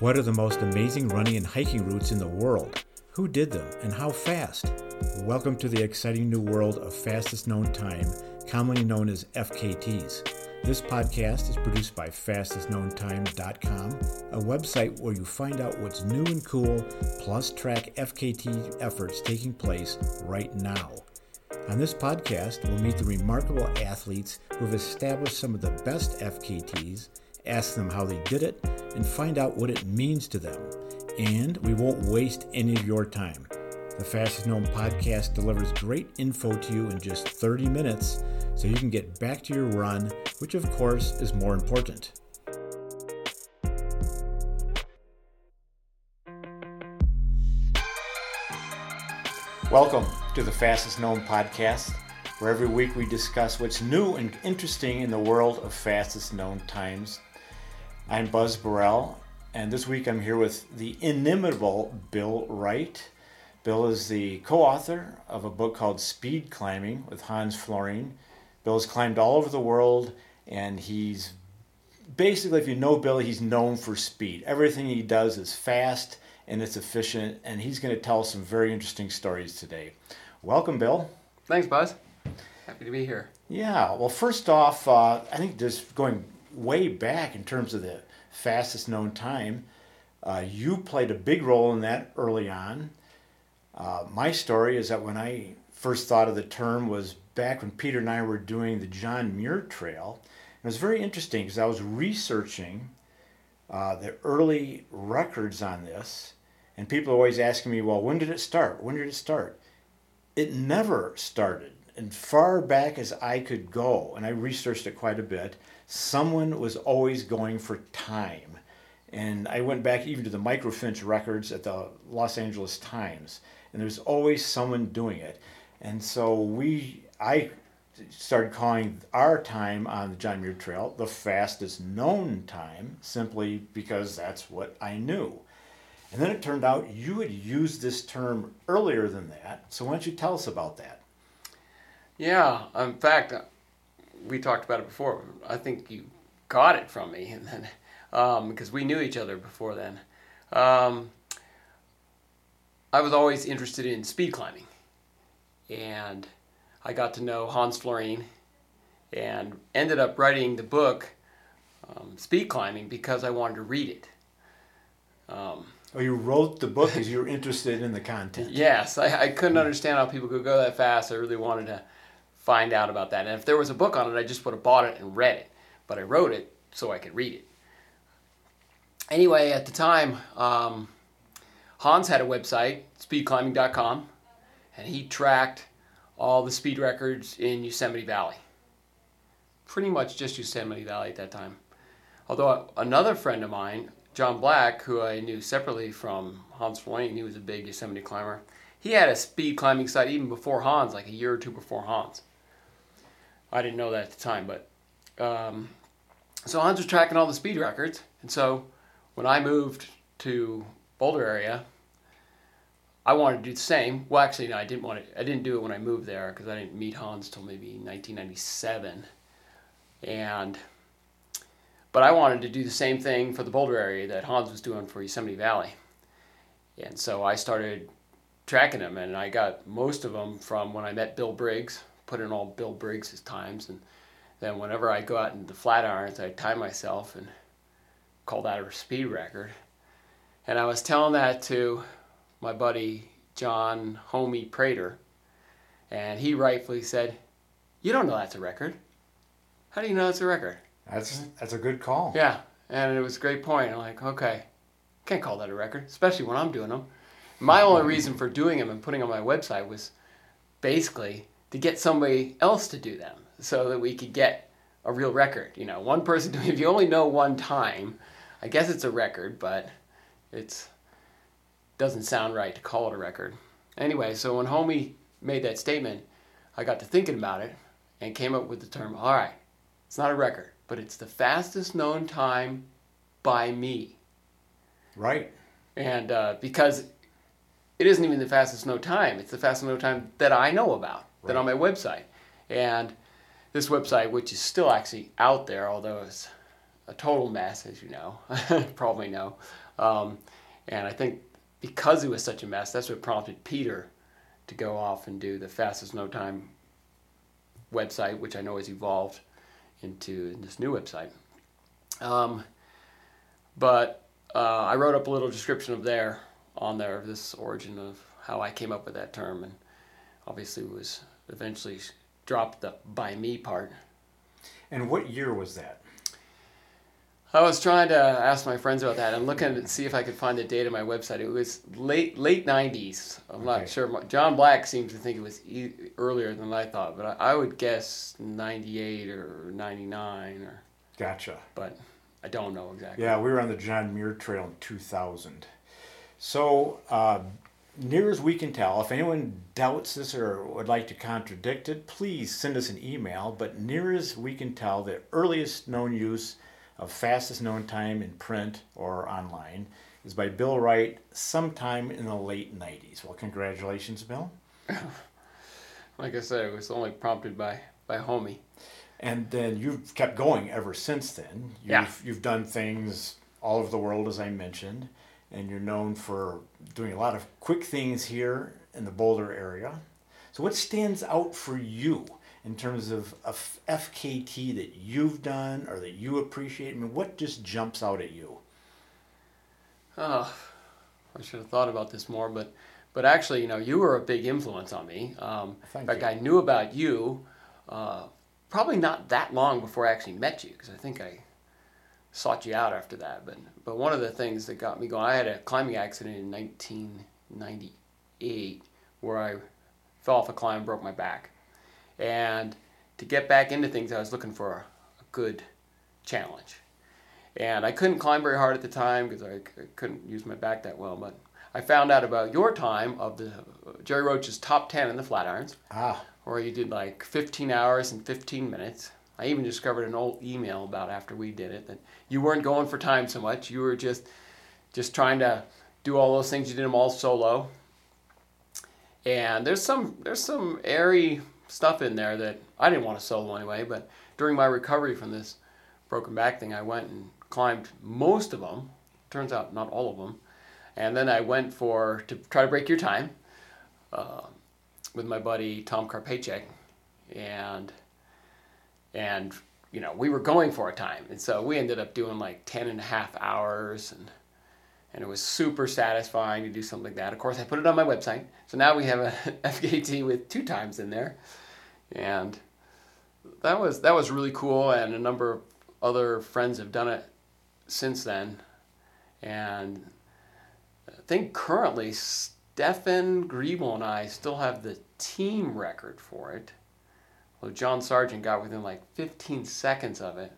What are the most amazing running and hiking routes in the world? Who did them and how fast? Welcome to the exciting new world of fastest known time, commonly known as FKTs. This podcast is produced by fastestknowntime.com, a website where you find out what's new and cool, plus track FKT efforts taking place right now. On this podcast, we'll meet the remarkable athletes who have established some of the best FKTs ask them how they did it, and find out what it means to them. And we won't waste any of your time. The Fastest Known podcast delivers great info to you in just 30 minutes so you can get back to your run, which of course is more important. Welcome to the Fastest Known podcast, where every week we discuss what's new and interesting in the world of fastest known times I'm Buzz Burrell, and this week I'm here with the inimitable Bill Wright. Bill is the co author of a book called Speed Climbing with Hans Florine. Bill has climbed all over the world, and he's basically, if you know Bill, he's known for speed. Everything he does is fast and it's efficient, and he's going to tell some very interesting stories today. Welcome, Bill. Thanks, Buzz. Happy to be here. Yeah, well, first off, uh, I think just going way back in terms of the fastest known time. Uh, you played a big role in that early on. Uh, my story is that when I first thought of the term was back when Peter and I were doing the John Muir Trail. It was very interesting because I was researching uh, the early records on this, and people are always asking me, well, when did it start? When did it start? It never started. And far back as I could go, and I researched it quite a bit, someone was always going for time. And I went back even to the microfiche records at the Los Angeles Times, and there's always someone doing it. And so we, I started calling our time on the John Muir Trail the fastest known time, simply because that's what I knew. And then it turned out you had used this term earlier than that. So why don't you tell us about that? Yeah, in fact, we talked about it before. I think you got it from me, and then um, because we knew each other before then. Um, I was always interested in speed climbing, and I got to know Hans Florine, and ended up writing the book um, Speed Climbing because I wanted to read it. Um, oh, you wrote the book because you were interested in the content. Yes, I, I couldn't understand how people could go that fast. I really wanted to find out about that. And if there was a book on it, I just would have bought it and read it. But I wrote it so I could read it. Anyway, at the time, um, Hans had a website, speedclimbing.com, and he tracked all the speed records in Yosemite Valley. Pretty much just Yosemite Valley at that time. Although another friend of mine, John Black, who I knew separately from Hans Florine, he was a big Yosemite climber. He had a speed climbing site even before Hans, like a year or two before Hans. I didn't know that at the time, but um, so Hans was tracking all the speed records, and so when I moved to Boulder area, I wanted to do the same. Well, actually, no, I didn't want to. I didn't do it when I moved there because I didn't meet Hans till maybe 1997, and but I wanted to do the same thing for the Boulder area that Hans was doing for Yosemite Valley, and so I started tracking them, and I got most of them from when I met Bill Briggs put in all Bill Briggs' times, and then whenever I go out into the Flatirons, I tie myself and call that a speed record. And I was telling that to my buddy John Homie Prater, and he rightfully said, "You don't know that's a record. How do you know that's a record?" That's that's a good call. Yeah, and it was a great point. I'm like, okay, can't call that a record, especially when I'm doing them. My only reason for doing them and putting them on my website was basically to get somebody else to do them so that we could get a real record. You know, one person doing if you only know one time, I guess it's a record, but it's doesn't sound right to call it a record. Anyway, so when Homie made that statement, I got to thinking about it and came up with the term, all right, it's not a record, but it's the fastest known time by me. Right. And uh, because it isn't even the fastest known time, it's the fastest known time that I know about right. than on my website. And this website, which is still actually out there, although it's a total mess, as you know, probably know. Um, and I think because it was such a mess, that's what prompted Peter to go off and do the fastest no time website, which I know has evolved into this new website. Um, but uh, I wrote up a little description of there on there of this origin of how I came up with that term, and obviously was eventually dropped the by me part. And what year was that? I was trying to ask my friends about that. I'm looking to see if I could find the date on my website. It was late late 90s. I'm Okay. not sure. John Black seems to think it was e- earlier than I thought, but I, I would guess 98 or 99, or Gotcha. but I don't know exactly. Yeah, we were on the John Muir Trail in 2000. So, uh, near as we can tell, if anyone doubts this or would like to contradict it, please send us an email. But near as we can tell, the earliest known use of fastest known time in print or online is by Bill Wright sometime in the late 90s. Well, congratulations, Bill. Like I said, it was only prompted by by homie. And then you've kept going ever since then. You've, Yeah. You've done things all over the world, as I mentioned, and you're known for doing a lot of quick things here in the Boulder area. So, what stands out for you in terms of a FKT that you've done or that you appreciate? I mean, what just jumps out at you? Oh, I should have thought about this more, but but actually, you know, you were a big influence on me. Um, in fact, you. I knew about you uh, probably not that long before I actually met you, because I think I sought you out after that. But but one of the things that got me going, I had a climbing accident in 1998 where I fell off a climb, broke my back, and to get back into things, I was looking for a, a good challenge. And I couldn't climb very hard at the time because I, I couldn't use my back that well. But I found out about your time of the Gerry Roach's top 10 in the Flatirons, Ah, where you did like 15 hours and 15 minutes. I even discovered an old email about after we did it that you weren't going for time so much. You were just just trying to do all those things. You did them all solo. And there's some there's some airy stuff in there that I didn't want to solo anyway. But during my recovery from this broken back thing, I went and climbed most of them. Turns out not all of them. And then I went for to try to break your time uh, with my buddy Tom Karpachek, and and you know we were going for a time, and so we ended up doing like 10 and a half hours, and and it was super satisfying to do something like that. Of course, I put it on my website, so now we have a FKT with two times in there, and that was that was really cool, and a number of other friends have done it since then, and I think currently Stefan Griebel and I still have the team record for it. Well, John Sargent got within like 15 seconds of it.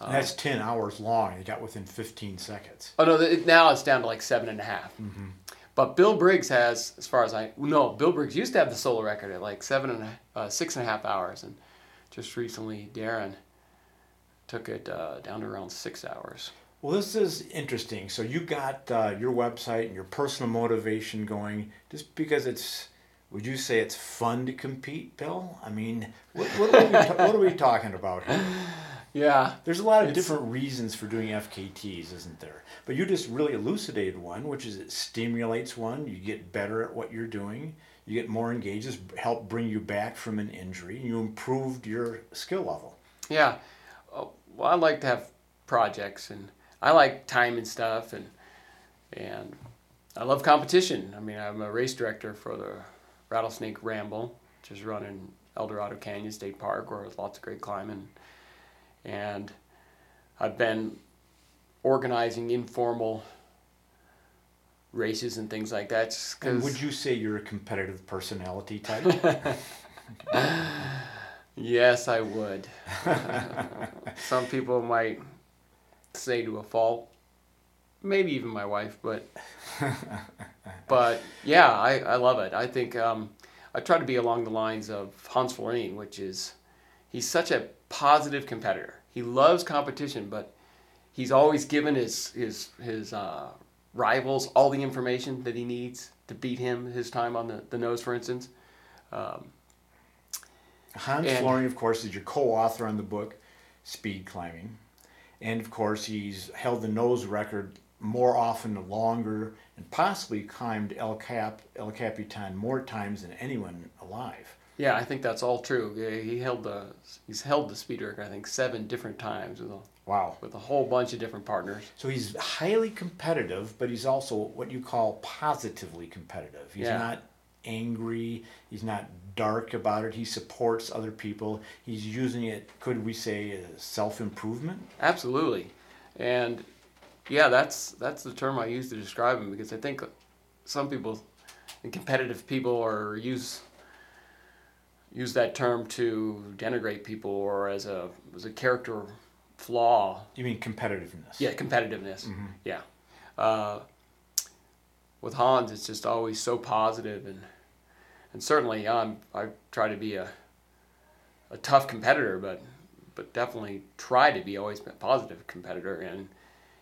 and that's 10 hours long. You got within 15 seconds. Oh no! It, now it's down to like seven and a half. But Bill Briggs has, as far as I know, Bill Briggs used to have the solo record at like seven and a, uh, six and a half hours, and just recently Darren took it uh, down to around six hours. Well, this is interesting. So you got uh, your website and your personal motivation going just because it's. Would you say it's fun to compete, Bill? I mean, what, what, are, we ta- what are we talking about here? Yeah, There's a lot of different reasons for doing FKTs, isn't there? But you just really elucidated one, which is it stimulates one. You get better at what you're doing. You get more engaged. This help bring you back from an injury. You improved your skill level. Yeah. Oh, Well, I like to have projects, and I like time and stuff, and and I love competition. I mean, I'm a race director for the Rattlesnake Ramble, which is run in Eldorado Canyon State Park, where there's lots of great climbing, and I've been organizing informal races and things like that. And would you say you're a competitive personality type? Yes, I would. Some people might say to a fault, maybe even my wife, but but yeah, I, I love it. I think um, I try to be along the lines of Hans Florine, which is he's such a positive competitor. He loves competition, but he's always given his his his uh, rivals all the information that he needs to beat him his time on the, the nose, for instance. Um, Hans And- Florine, of course, is your co-author on the book Speed Climbing, And of course, he's held the nose record more often, longer, and possibly climbed El Cap, El Capitan more times than anyone alive. Yeah, I think that's all true. He held the he's held the speed record I think seven different times with a, Wow. with a whole bunch of different partners. So he's highly competitive, but he's also what you call positively competitive. He's Yeah. not angry, he's not dark about it. He supports other people. He's using it, could we say, self improvement? Absolutely, and yeah, that's that's the term I use to describe him because I think some people, and competitive people, or use use that term to denigrate people or as a as a character flaw. You mean competitiveness? Yeah, competitiveness. Yeah, uh, with Hans, it's just always so positive and and certainly I'm I try to be a a tough competitor, but but definitely try to be always a positive competitor and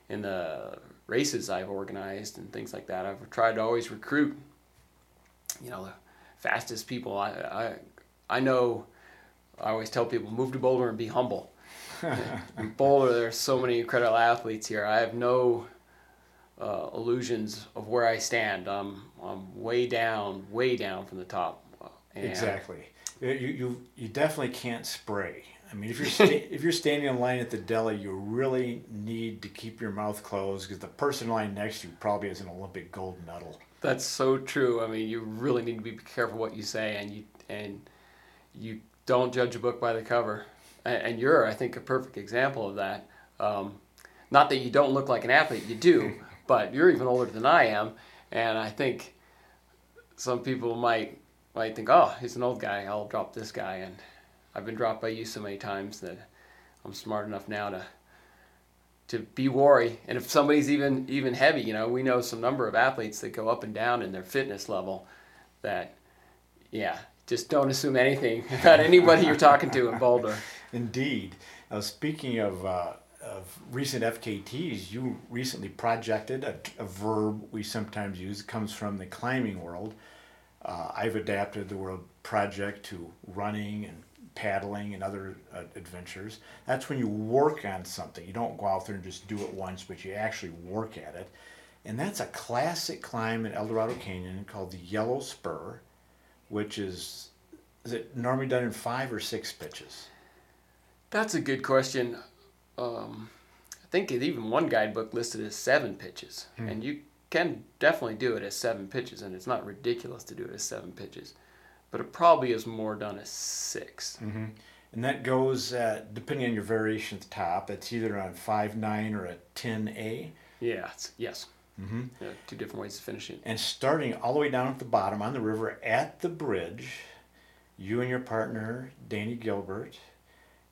in the races I've organized and things like that. I've tried to always recruit, you know, the fastest people. I I I know. I always tell people move to Boulder and be humble. in Boulder, there's so many incredible athletes here. I have no uh, illusions of where I stand. I'm I'm way down, way down from the top. And Exactly. You, you, you definitely can't spray. I mean, if you're sta- if you're standing in line at the deli, you really need to keep your mouth closed because the person in line next to you probably has an Olympic gold medal. That's so true. I mean, you really need to be careful what you say, and you and you don't judge a book by the cover. And, and you're, I think, a perfect example of that. Um, not that you don't look like an athlete, you do, but you're even older than I am, and I think some people might might think, oh, he's an old guy. I'll drop this guy, and I've been dropped by you so many times that I'm smart enough now to to be wary. And if somebody's even even heavy, you know, we know some number of athletes that go up and down in their fitness level. That, yeah, just don't assume anything about anybody you're talking to in Boulder. Indeed. Now, speaking of, uh, of recent FKTs, you recently projected a, a verb we sometimes use. Comes from the climbing world. Uh, I've adapted the word project to running and paddling and other uh, adventures. That's when you work on something. You don't go out there and just do it once, but you actually work at it. And that's a classic climb in Eldorado Canyon called the Yellow Spur, which is, is it normally done in five or six pitches? That's a good question. Um, I think it, even one guidebook listed as seven pitches, and you can definitely do it as seven pitches, and it's not ridiculous to do it as seven pitches, but it probably is more done as 6 And that goes, uh, depending on your variation at the top, it's either on 5 9 or a 10A. Yeah, it's, yes. Mm-hmm. Yeah, two different ways to finish it. And starting all the way down at the bottom on the river at the bridge, you and your partner, Danny Gilbert,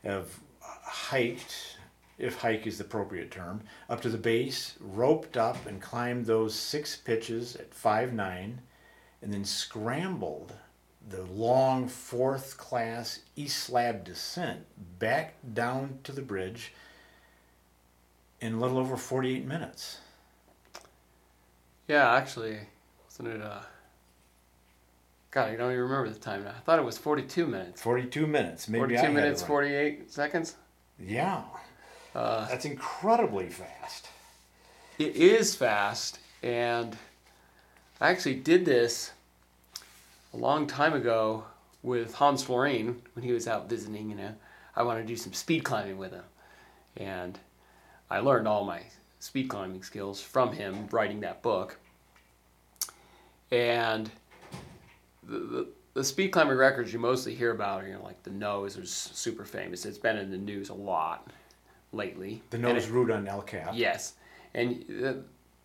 have hiked, if hike is the appropriate term, up to the base, roped up, and climbed those six pitches at 5 9, and then scrambled the long fourth class east slab descent back down to the bridge in a little over 48 minutes. Yeah, actually, wasn't it? Uh, God, I don't even remember the time now. I thought it was 42 minutes. 42 minutes. Maybe 42 had it minutes, right. 48 seconds. Yeah. Uh, That's incredibly fast. It is fast, and I actually did this a long time ago with Hans Florine when he was out visiting. You know, I wanted to do some speed climbing with him, and I learned all my speed climbing skills from him writing that book. And the, the, the speed climbing records you mostly hear about are you know like the nose is super famous. It's been in the news a lot lately. The nose it- root on El Cap. Yes, and uh,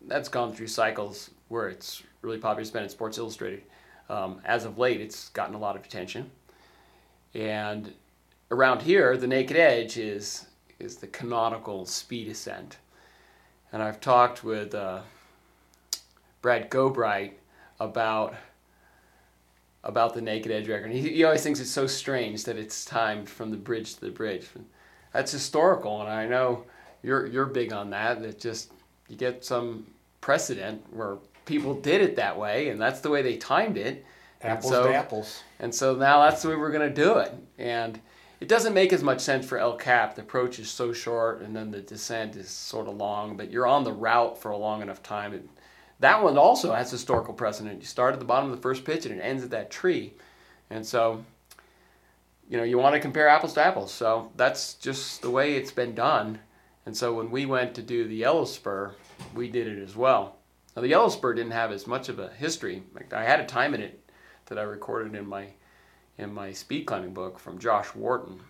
that's gone through cycles where it's really popular. It's been in Sports Illustrated. Um, as of late, it's gotten a lot of attention. And around here, the Naked Edge is is the canonical speed ascent. And I've talked with uh, Brad Gobright about about the Naked Edge record. He, he always thinks it's so strange that it's timed from the bridge to the bridge. That's historical, and I know you're you're big on that. That just you get some precedent where people did it that way, and that's the way they timed it. And Apples so- to apples. and so now that's the way we're going to do it. And it doesn't make as much sense for El Cap. The approach is so short, and then the descent is sort of long. But you're on the route for a long enough time. And that one also has historical precedent. You start at the bottom of the first pitch, and it ends at that tree. And so, you know, you want to compare apples to apples. So that's just the way it's been done. And so when we went to do the Yellow Spur, we did it as well. Now the Yellow Spur didn't have as much of a history. I had a time in it that I recorded in my in my speed climbing book from Josh Wharton.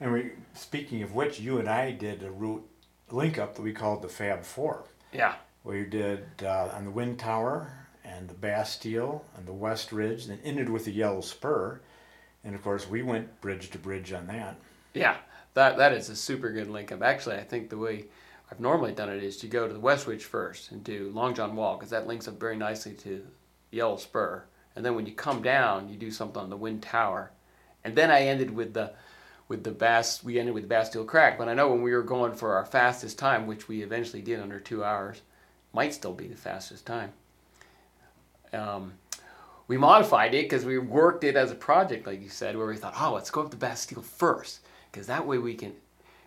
And we, speaking of which, you and I did a route link up that we called the Fab Four. Yeah. We did uh, on the Wind Tower and the Bastille and the West Ridge, and then ended with the Yellow Spur. And of course, we went bridge to bridge on that. Yeah, that that is a super good link up. Actually, I think the way I've normally done it is to go to the West Ridge first and do Long John Wall because that links up very nicely to Yellow Spur. And then when you come down, you do something on the Wind Tower. And then I ended with the with the Bast we ended with the Bastille Crack. But I know when we were going for our fastest time, which we eventually did under two hours, might still be the fastest time. Um, we modified it because we worked it as a project, like you said, where we thought, oh, let's go up the Bastille first, because that way we can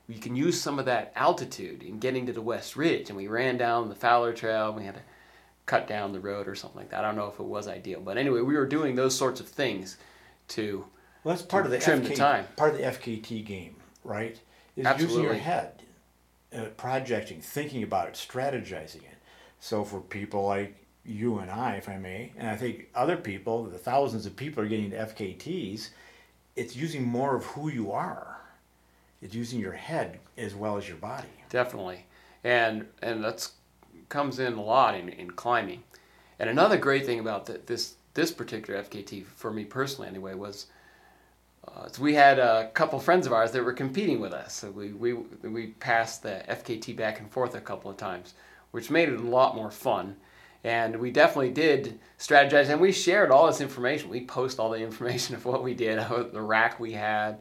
we can use some of that altitude in getting to the West Ridge. And we ran down the Fowler Trail. We had to cut down the road or something like that. I don't know if it was ideal, but anyway, we were doing those sorts of things to well, that's part of the trim FK, the time. part of the FKT game, right? Is using your head, uh, projecting, thinking about it, strategizing it. So for people like you and I, if I may, and I think other people, the thousands of people are getting into FKTs, it's using more of who you are. It's using your head as well as your body. Definitely, and and that's comes in a lot in, in climbing. And another great thing about the, this this particular FKT for me personally anyway was uh, so we had a couple friends of ours that were competing with us. So we we we passed the FKT back and forth a couple of times, which made it a lot more fun. And we definitely did strategize, and we shared all this information. We post all the information of what we did, the rack we had,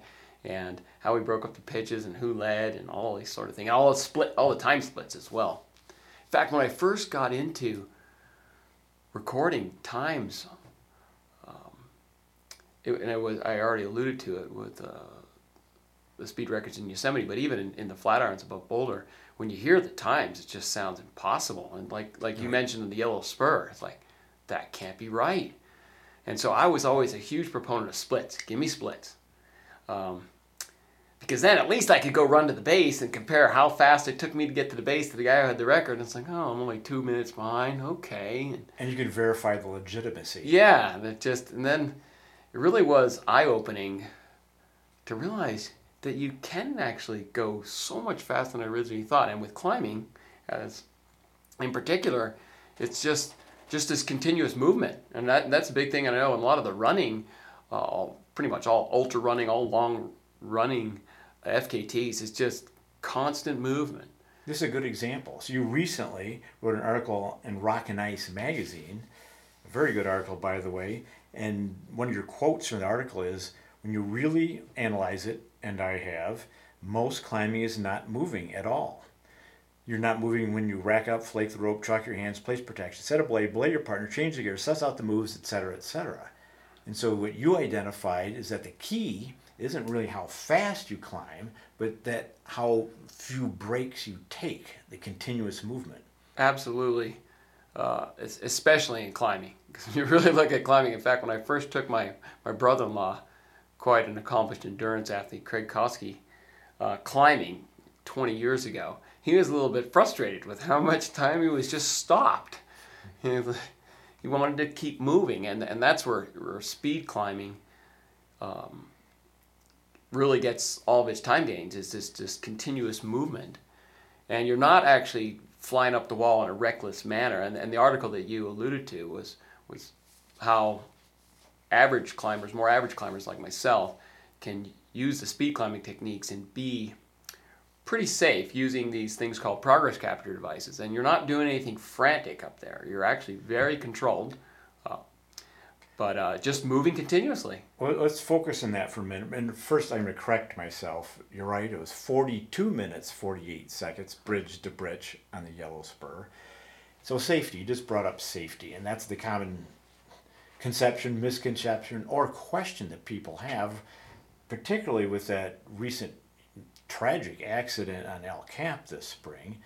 and how we broke up the pitches and who led, and all these sort of things. All the split, all the time splits as well. In fact, when I first got into recording times, um, it, and it was I already alluded to it with uh, the speed records in Yosemite, but even in, in the Flatirons above Boulder, when you hear the times, it just sounds impossible. And like like you mentioned in the Yellow Spur, it's like that can't be right. And so I was always a huge proponent of splits. Give me splits. Um, because then at least I could go run to the base and compare how fast it took me to get to the base to the guy who had the record. And it's like, oh, I'm only two minutes behind. Okay. And And you can verify the legitimacy. yeah, that just and then it really was eye opening to realize that you can actually go so much faster than I originally thought. And with climbing, as in particular, it's just just this continuous movement, and that that's a big thing. And I know in a lot of the running, uh, all, pretty much all ultra running, all long running FKTs is just constant movement. This is a good example. So you recently wrote an article in Rock and Ice magazine, a very good article by the way, and one of your quotes from the article is when you really analyze it, and I have, most climbing is not moving at all. You're not moving when you rack up, flake the rope, truck your hands, place protection, set a belay, belay your partner, change the gear, suss out the moves, etc., etc. And so what you identified is that the key isn't really how fast you climb, but that how few breaks you take, the continuous movement. Absolutely, uh, especially in climbing. Because you really look at climbing. In fact, when I first took my, my brother in law, quite an accomplished endurance athlete, Craig Koski, uh, climbing 20 years ago, he was a little bit frustrated with how much time he was just stopped. He, he wanted to keep moving, and, and that's where, where speed climbing um, really gets all of its time gains is this, this continuous movement and you're not actually flying up the wall in a reckless manner. And, and the article that you alluded to was was how average climbers, more average climbers like myself, can use the speed climbing techniques and be pretty safe using these things called progress capture devices. And you're not doing anything frantic up there. You're actually very controlled, but uh, just moving continuously. Well, let's focus on that for a minute. And first, I'm going to correct myself. You're right. It was 42 minutes, 48 seconds, bridge to bridge on the Yellow Spur. So safety. You just brought up safety, and that's the common conception, misconception, or question that people have particularly with that recent tragic accident on El Cap this spring.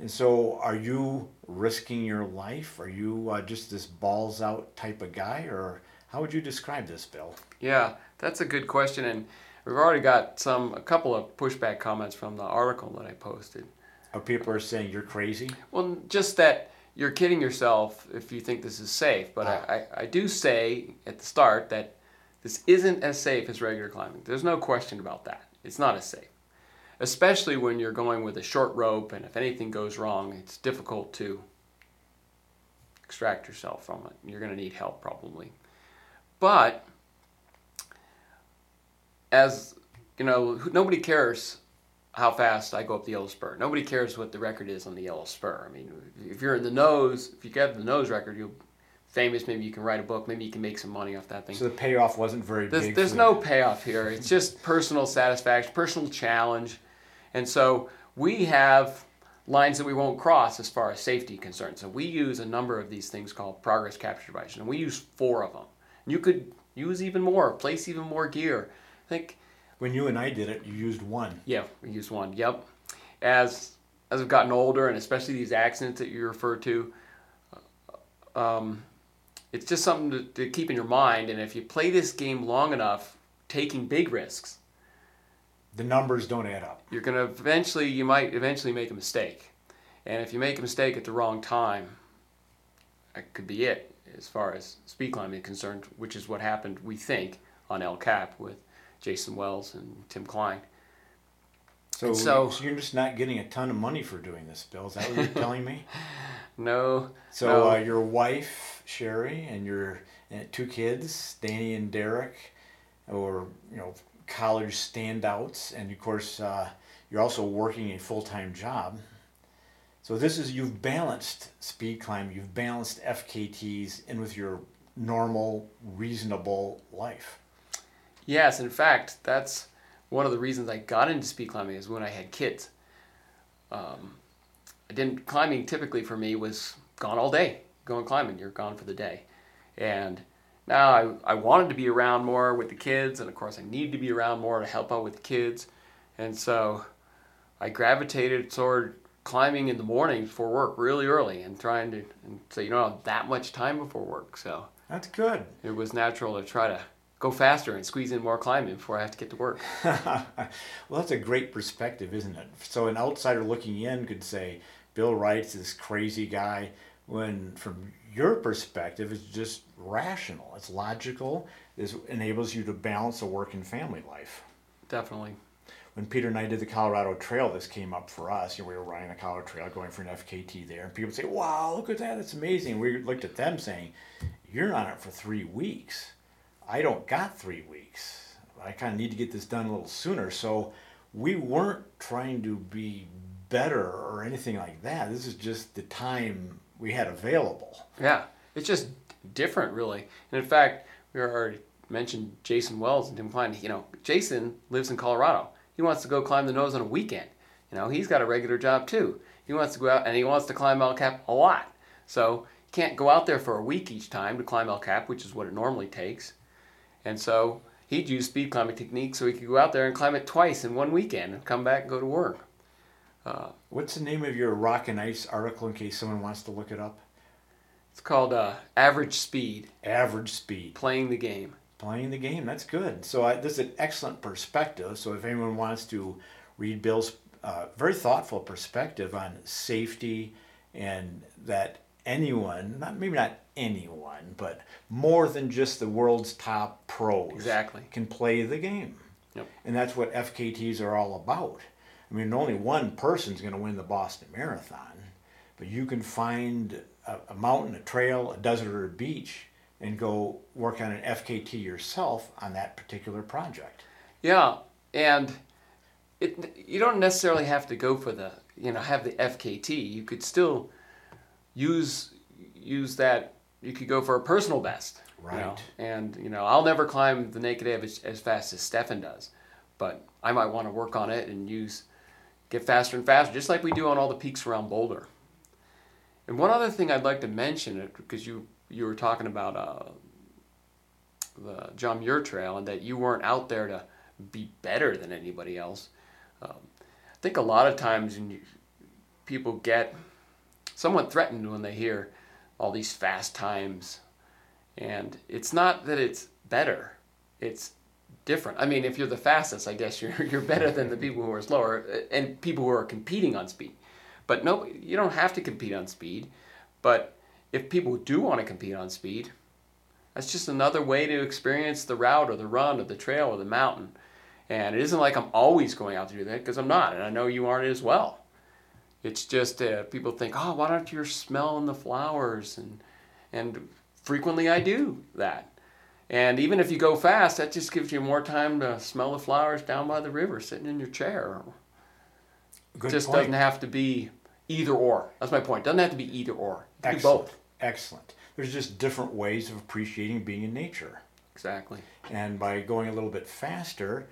And so, are you risking your life? Are you uh, just this balls out type of guy, or how would you describe this, Bill? Yeah, that's a good question, and we've already got some a couple of pushback comments from the article that I posted. Or people are saying you're crazy. Well, just that you're kidding yourself if you think this is safe. But Ah. I, I, I do say at the start that this isn't as safe as regular climbing. There's no question about that. It's not as safe, especially when you're going with a short rope, and if anything goes wrong, it's difficult to extract yourself from it. You're going to need help probably. But as you know, nobody cares how fast I go up the yellow spur. Nobody cares what the record is on the yellow spur. I mean, if you're in the nose, if you get the nose record, you'll famous. Maybe you can write a book. Maybe you can make some money off that thing. So the payoff wasn't very There's, big. there's no payoff here. It's just personal satisfaction, personal challenge. And so we have lines that we won't cross as far as safety concerns. So we use a number of these things called progress capture devices, and we use four of them. You could use even more, place even more gear. I think When you and I did it, you used one. yeah, we used one. Yep. As as I've gotten older, and especially these accidents that you refer to, um, it's just something to, to keep in your mind. And if you play this game long enough, taking big risks, The numbers don't add up. you're gonna eventually you might eventually make a mistake. And if you make a mistake at the wrong time, that could be it as far as speed climbing is concerned, which is what happened, we think, on El Cap with Jason Wells and Tim Klein. So, so- so you're just not getting a ton of money for doing this, Bill. Is that what you're telling me? No. So no. uh, your wife Sherry and your and two kids, Danny and Derek, or you know college standouts, and of course uh, you're also working a full time job. So this is you've balanced speed climb, you've balanced FKTs in with your normal, reasonable life. Yes, in fact, that's one of the reasons I got into speed climbing is when I had kids. Um, I didn't climbing typically for me was gone all day. Going climbing, you're gone for the day, and now I, I wanted to be around more with the kids, and of course I need to be around more to help out with the kids, and so I gravitated toward climbing in the morning before work really early and trying to and so you don't have that much time before work so That's good. it was natural to try to go faster and squeeze in more climbing before I have to get to work. well, that's a great perspective, isn't it? So an outsider looking in could say, Bill Wright's this crazy guy, when from your perspective, it's just rational. It's logical. This enables you to balance a work and family life. Definitely. When Peter and I did the Colorado Trail, this came up for us. You know, we were running the Colorado Trail, going for an FKT there, and people would say, "Wow, look at that! That's amazing." We looked at them saying, "You're on it for three weeks. I don't got three weeks. I kind of need to get this done a little sooner." So we weren't trying to be better or anything like that. This is just the time we had available. Yeah, it's just different, really. And in fact, we already mentioned Jason Wells and Tim Klein. You know, Jason lives in Colorado. He wants to go climb the nose on a weekend. You know, he's got a regular job too. He wants to go out and he wants to climb El Cap a lot. So he can't go out there for a week each time to climb El Cap, which is what it normally takes. And so he'd use speed climbing techniques so he could go out there and climb it twice in one weekend and come back and go to work. What's the name of your Rock and Ice article in case someone wants to look it up? It's called uh, Average Speed, Average speed. playing the game. playing the game. That's good. So I, this is an excellent perspective. So if anyone wants to read Bill's uh, very thoughtful perspective on safety and that anyone, not maybe not anyone, but more than just the world's top pros, Exactly. can play the game. Yep. And that's what FKTs are all about. I mean, only one person's going to win the Boston Marathon, but you can find a, a mountain, a trail, a desert, or a beach and go work on an FKT yourself on that particular project. Yeah, and it you don't necessarily have to go for the you know have the FKT. You could still use use that. You could go for a personal best. you know, Right. And you know I'll never climb the Naked Edge as, as fast as Stefan does, but I might want to work on it and use get faster and faster, just like we do on all the peaks around Boulder. And one other thing I'd like to mention, because you you were talking about uh, the John Muir Trail, and that you weren't out there to be better than anybody else. Um, I think a lot of times you, people get somewhat threatened when they hear all these fast times, and it's not that it's better; it's different. I mean, if you're the fastest, I guess you're you're better than the people who are slower uh, and people who are competing on speed. But no, you don't have to compete on speed. But if people do want to compete on speed, that's just another way to experience the route or the run or the trail or the mountain. And it isn't like I'm always going out to do that because I'm not, and I know you aren't as well. It's just uh, people think, oh, why don't you smell the flowers? And and frequently I do that. And even if you go fast, that just gives you more time to smell the flowers down by the river, sitting in your chair. Good just point. doesn't have to be either or. That's my point. Doesn't have to be either or. Can do Excellent. both. Excellent. There's just different ways of appreciating being in nature. Exactly. And by going a little bit faster,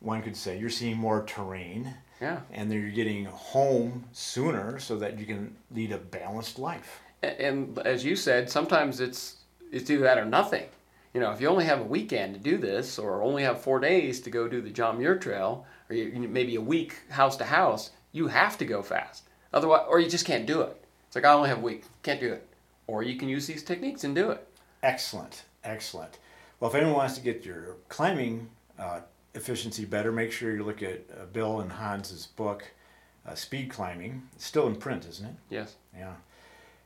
one could say you're seeing more terrain Yeah. and then you're getting home sooner so that you can lead a balanced life. A- And as you said, sometimes it's it's either that or nothing. You know, if you only have a weekend to do this, or only have four days to go do the John Muir Trail, or you, maybe a week house to house, you have to go fast. Otherwise, or you just can't do it. It's like I only have a week, can't do it. Or you can use these techniques and do it. Excellent, excellent. Well, if anyone wants to get your climbing uh, efficiency better, make sure you look at uh, Bill and Hans's book, uh, Speed Climbing. It's still in print, isn't it? Yes. Yeah.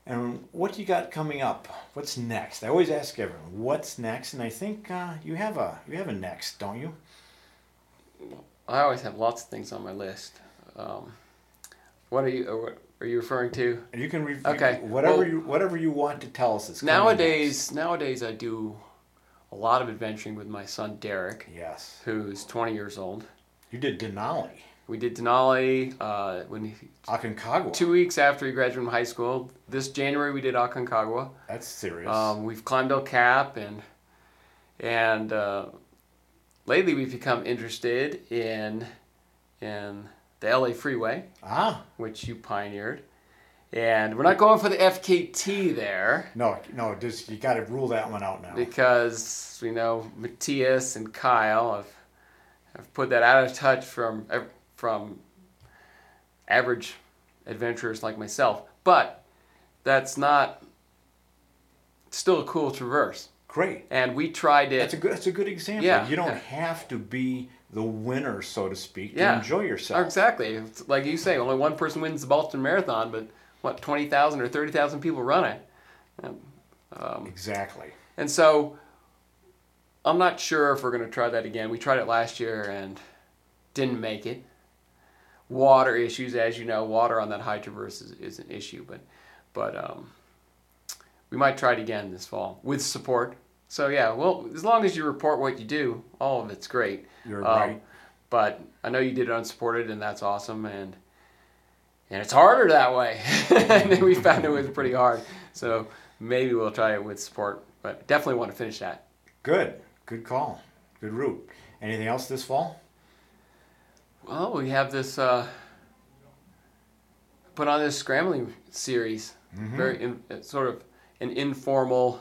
And what you got coming up? What's next? I always ask everyone, what's next? And I think uh, you have a you have a next, don't you? I always have lots of things on my list. Um, what are you? Or what are you referring to? And you can review Okay, whatever well- you whatever you want to tell us is Nowadays, nowadays I do a lot of adventuring with my son Derek. Yes. who's 20 years old. You did Denali, We did Denali uh, when he, Aconcagua. two weeks after he graduated from high school. This January we did Aconcagua. That's serious. Um, we've climbed El Cap and and uh, lately we've become interested in in the LA Freeway, ah, which you pioneered. And we're not going for the FKT there no, no, just you got to rule that one out now. because we know Matthias and Kyle have, have put that out of touch from from average adventurers like myself. But that's not still a cool traverse. Great. And we tried it. That's a good. That's a good example. Yeah, you don't yeah. have to be the winner, so to speak, to Yeah. enjoy yourself. Exactly. It's like you say, only one person wins the Boston Marathon, but what, 20,000 or 30,000 people run it. Um, Exactly. and so I'm not sure if we're going to try that again. We tried it last year and didn't make it. Water issues, as you know, water on that high traverse is, is an issue, but but um, we might try it again this fall with support. So yeah, well, as long as you report what you do, all of it's great. You're Um, right. But I know you did it unsupported, and that's awesome. And and it's harder that way. and we found it was pretty hard. So maybe we'll try it with support. But definitely want to finish that. Good. Good call. Good route. Anything else this fall? Well, we have this uh, put on this scrambling series. Very in, sort of an informal,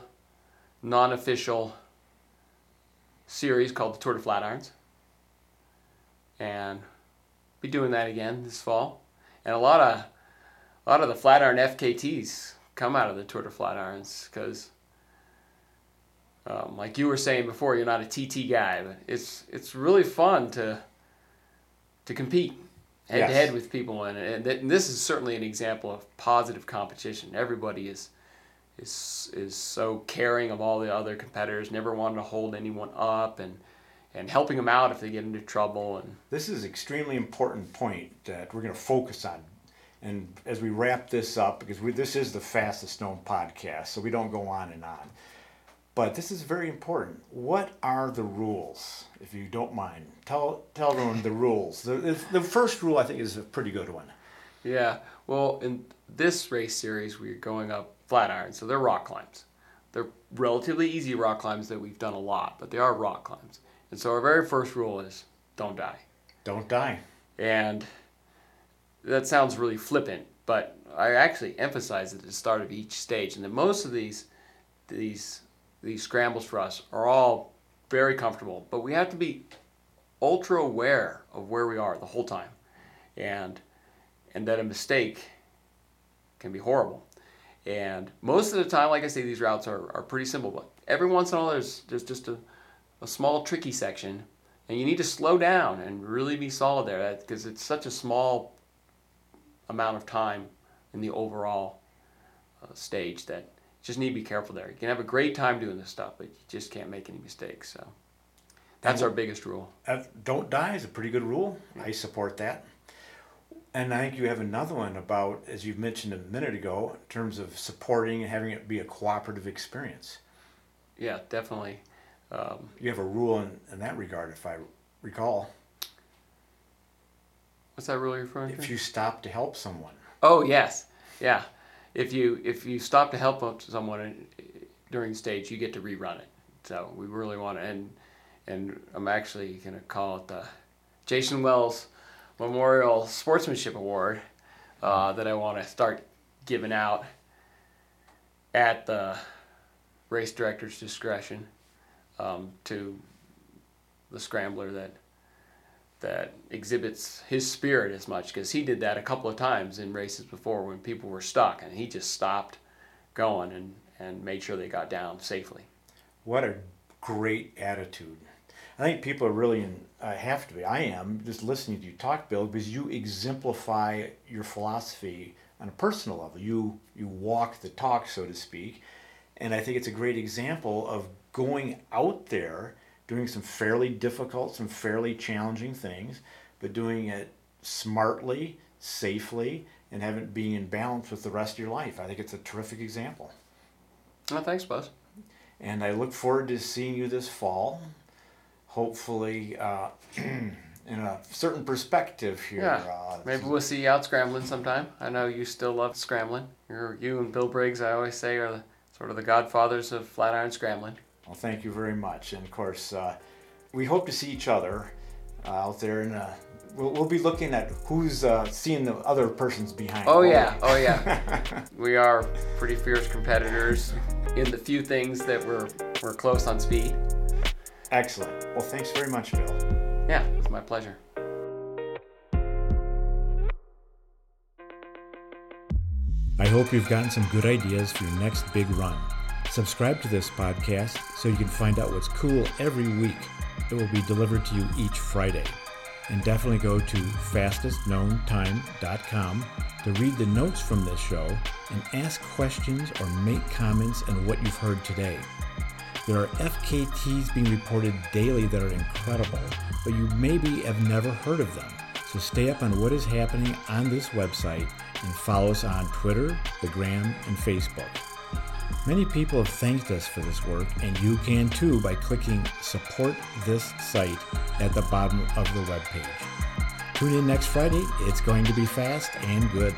non-official series called the Tour de Flatirons. And be doing that again this fall. And a lot of a lot of the Flatiron FKTs come out of the Tour de Flatirons because um, like you were saying before, you're not a TT guy, but it's it's really fun to to compete head Yes. to head with people, and, and, th- and this is certainly an example of positive competition. Everybody is is is so caring of all the other competitors, never wanting to hold anyone up, and and helping them out if they get into trouble. And This is an extremely important point that we're going to focus on. And as we wrap this up, because we, this is the fastest known podcast, so we don't go on and on. But this is very important. What are the rules, if you don't mind? Tell tell everyone the rules. The, the, first rule, I think, is a pretty good one. Yeah, well, in this race series, we're going up Flatiron, so they're rock climbs. They're relatively easy rock climbs that we've done a lot, but they are rock climbs. And so our very first rule is don't die. Don't die. And that sounds really flippant, but I actually emphasize it at the start of each stage. And that most of these these these scrambles for us are all very comfortable, but we have to be ultra aware of where we are the whole time, and and that a mistake can be horrible. And most of the time, like I say, these routes are, are pretty simple, but every once in a while there's there's just a, a small tricky section, and you need to slow down and really be solid there because it's such a small amount of time in the overall uh, stage that just need to be careful there. You can have a great time doing this stuff, but you just can't make any mistakes. So that's our biggest rule. Uh, don't die is a pretty good rule. I support that. And I think you have another one about, as you mentioned a minute ago, in terms of supporting and having it be a cooperative experience. Yeah, definitely. Um, You have a rule in, in that regard, if I recall. what's that really referring to? If you stop to help someone, Oh yes, yeah. If you if you stop to help someone during stage, you get to rerun it. So we really want to, and and I'm actually gonna call it the Jason Wells Memorial Sportsmanship Award uh, that I want to start giving out at the race director's discretion um, to the scrambler that that exhibits his spirit as much because he did that a couple of times in races before when people were stuck and he just stopped going and, and made sure they got down safely. what a great attitude. I think people are really in, uh, have to be. I am just listening to you talk, Bill, because you exemplify your philosophy on a personal level. You you walk the talk, so to speak, and I think it's a great example of going out there, doing some fairly difficult, some fairly challenging things, but doing it smartly, safely, and having it being in balance with the rest of your life. I think it's a terrific example. Oh, thanks, Buzz. And I look forward to seeing you this fall. Hopefully, uh, in a certain perspective here. Yeah, Uh, maybe we'll see you out scrambling sometime. I know you still love scrambling. You're, you and Bill Briggs, I always say, are the, sort of the godfathers of Flatiron scrambling. Well, thank you very much. And of course, uh, we hope to see each other uh, out there. And uh, we'll, we'll be looking at who's uh, seeing the other person's behind. Oh yeah, we? oh yeah. we are pretty fierce competitors in the few things that we're we're close on speed. Excellent. Well, thanks very much, Bill. Yeah, it's my pleasure. I hope you've gotten some good ideas for your next big run. Subscribe to this podcast so you can find out what's cool every week. It will be delivered to you each Friday. And definitely go to fastestknowntime.com to read the notes from this show and ask questions or make comments on what you've heard today. There are FKTs being reported daily that are incredible, but you maybe have never heard of them. So stay up on what is happening on this website and follow us on Twitter, the Gram, and Facebook. Many people have thanked us for this work, and you can too by clicking Support This Site at the bottom of the webpage. Tune in next Friday. It's going to be fast and good.